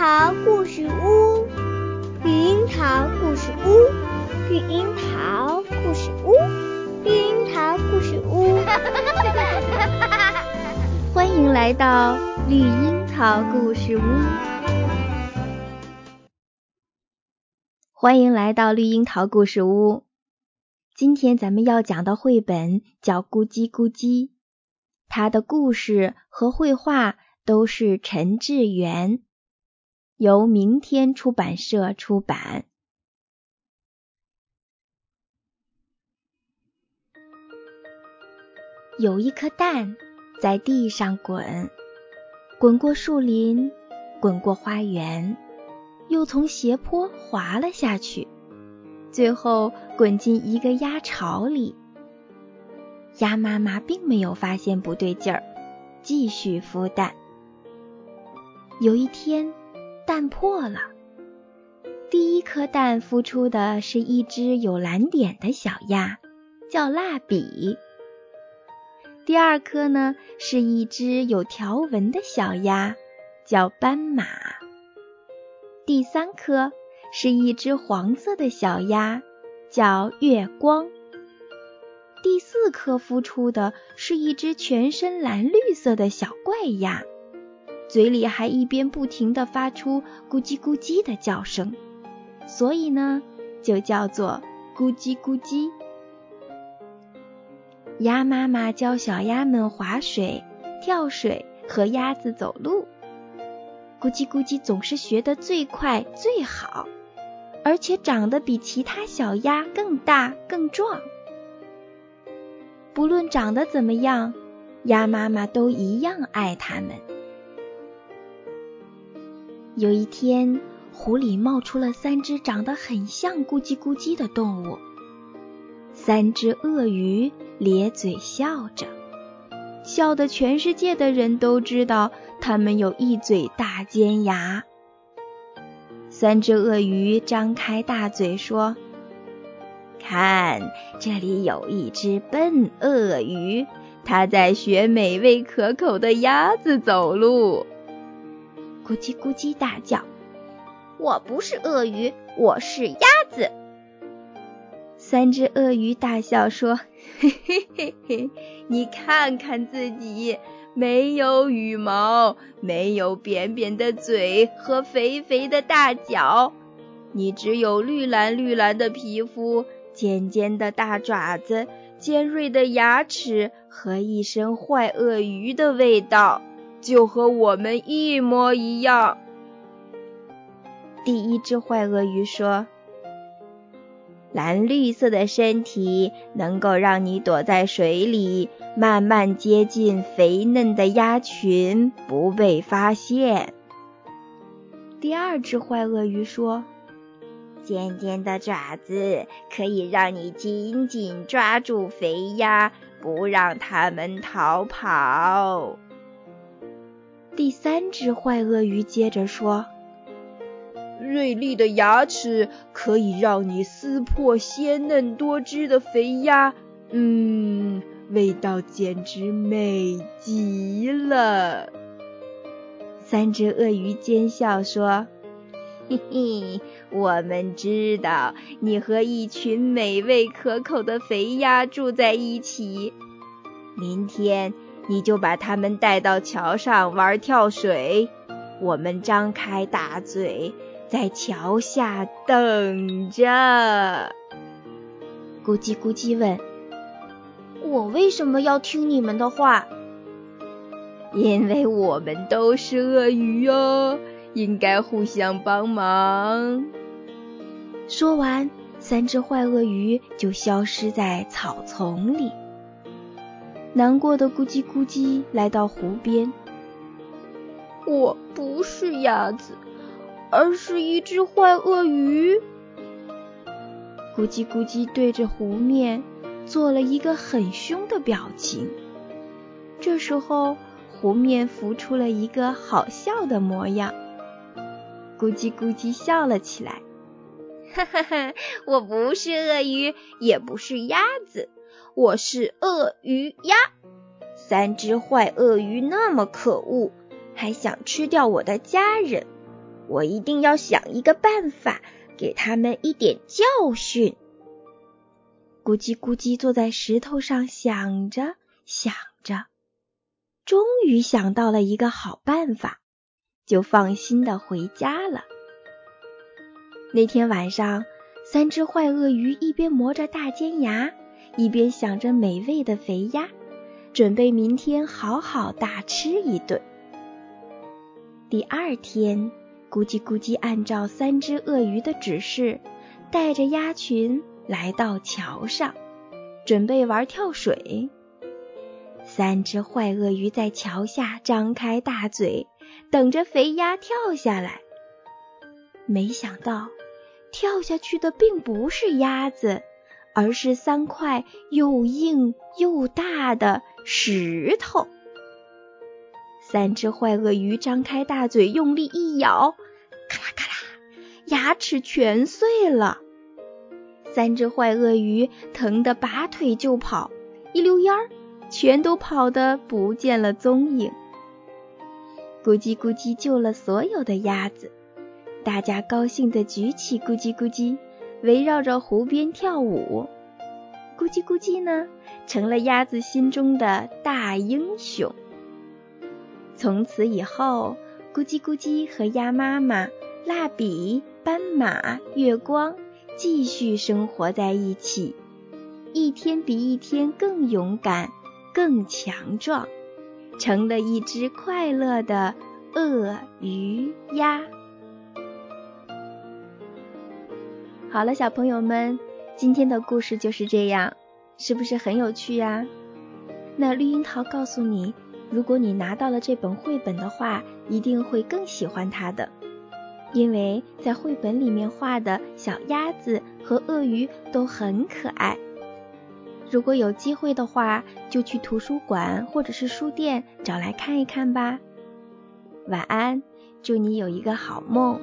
桃故事屋，绿樱桃故事屋，绿樱桃故事屋，绿樱桃故事屋。欢迎来到绿樱桃故事屋。欢迎来到绿樱桃故事屋。今天咱们要讲的绘本叫《咕叽咕叽》，它的故事和绘画都是陈志远，由明天出版社出版。有一颗蛋在地上滚，滚过树林，滚过花园，又从斜坡滑了下去。最后滚进一个鸭巢里，鸭妈妈并没有发现不对劲儿，继续孵蛋。有一天，蛋破了，第一颗蛋孵出的是一只有蓝点的小鸭，叫蜡笔；第二颗呢，是一只有条纹的小鸭，叫斑马；第三颗。是一只黄色的小鸭，叫月光。第四颗孵出的是一只全身蓝绿色的小怪鸭，嘴里还一边不停地发出咕叽咕叽的叫声，所以呢，就叫做咕叽咕叽。鸭妈妈教小鸭们划水、跳水和鸭子走路，咕叽咕叽总是学得最快最好。而且长得比其他小鸭更大更壮。不论长得怎么样，鸭妈妈都一样爱它们。有一天，湖里冒出了三只长得很像咕叽咕叽的动物。三只鳄鱼咧嘴笑着，笑得全世界的人都知道它们有一嘴大尖牙。三只鳄鱼张开大嘴说：“看，这里有一只笨鳄鱼，它在学美味可口的鸭子走路。”咕叽咕叽大叫：“我不是鳄鱼，我是鸭子。”三只鳄鱼大笑说：“嘿嘿嘿嘿，你看看自己。”没有羽毛，没有扁扁的嘴和肥肥的大脚，你只有绿蓝绿蓝的皮肤、尖尖的大爪子、尖锐的牙齿和一身坏鳄鱼的味道，就和我们一模一样。第一只坏鳄鱼说。蓝绿色的身体能够让你躲在水里，慢慢接近肥嫩的鸭群，不被发现。第二只坏鳄鱼说：“尖尖的爪子可以让你紧紧抓住肥鸭，不让它们逃跑。”第三只坏鳄鱼接着说。锐利的牙齿可以让你撕破鲜嫩多汁的肥鸭，嗯，味道简直美极了。三只鳄鱼奸笑说：“嘿嘿，我们知道你和一群美味可口的肥鸭住在一起，明天你就把他们带到桥上玩跳水，我们张开大嘴。”在桥下等着。咕叽咕叽问：“我为什么要听你们的话？”“因为我们都是鳄鱼哟，应该互相帮忙。”说完，三只坏鳄鱼就消失在草丛里。难过的咕叽咕叽来到湖边：“我不是鸭子。”而是一只坏鳄鱼，咕叽咕叽对着湖面做了一个很凶的表情。这时候，湖面浮出了一个好笑的模样，咕叽咕叽笑了起来，哈哈哈！我不是鳄鱼，也不是鸭子，我是鳄鱼鸭。三只坏鳄鱼那么可恶，还想吃掉我的家人。我一定要想一个办法，给他们一点教训。咕叽咕叽坐在石头上想着想着，终于想到了一个好办法，就放心的回家了。那天晚上，三只坏鳄鱼一边磨着大尖牙，一边想着美味的肥鸭，准备明天好好大吃一顿。第二天，咕叽咕叽按照三只鳄鱼的指示，带着鸭群来到桥上，准备玩跳水。三只坏鳄鱼在桥下张开大嘴，等着肥鸭跳下来。没想到。跳下去的并不是鸭子，而是三块又硬又大的石头。三只坏鳄鱼张开大嘴，用力一咬，咔啦咔啦，牙齿全碎了。三只坏鳄鱼疼得拔腿就跑，一溜烟儿，全都跑得不见了踪影。咕叽咕叽救了所有的鸭子。大家高兴地举起咕叽咕叽，围绕着湖边跳舞。咕叽咕叽呢，成了鸭子心中的大英雄。从此以后，咕叽咕叽和鸭妈妈、蜡笔、斑马、月光继续生活在一起，一天比一天更勇敢、更强壮，成了一只快乐的鳄鱼鸭。好了，小朋友们，今天的故事就是这样，是不是很有趣呀？那绿樱桃告诉你，如果你拿到了这本绘本的话，一定会更喜欢它的，因为在绘本里面画的小鸭子和鳄鱼都很可爱。如果有机会的话，就去图书馆或者是书店找来看一看吧。晚安，祝你有一个好梦。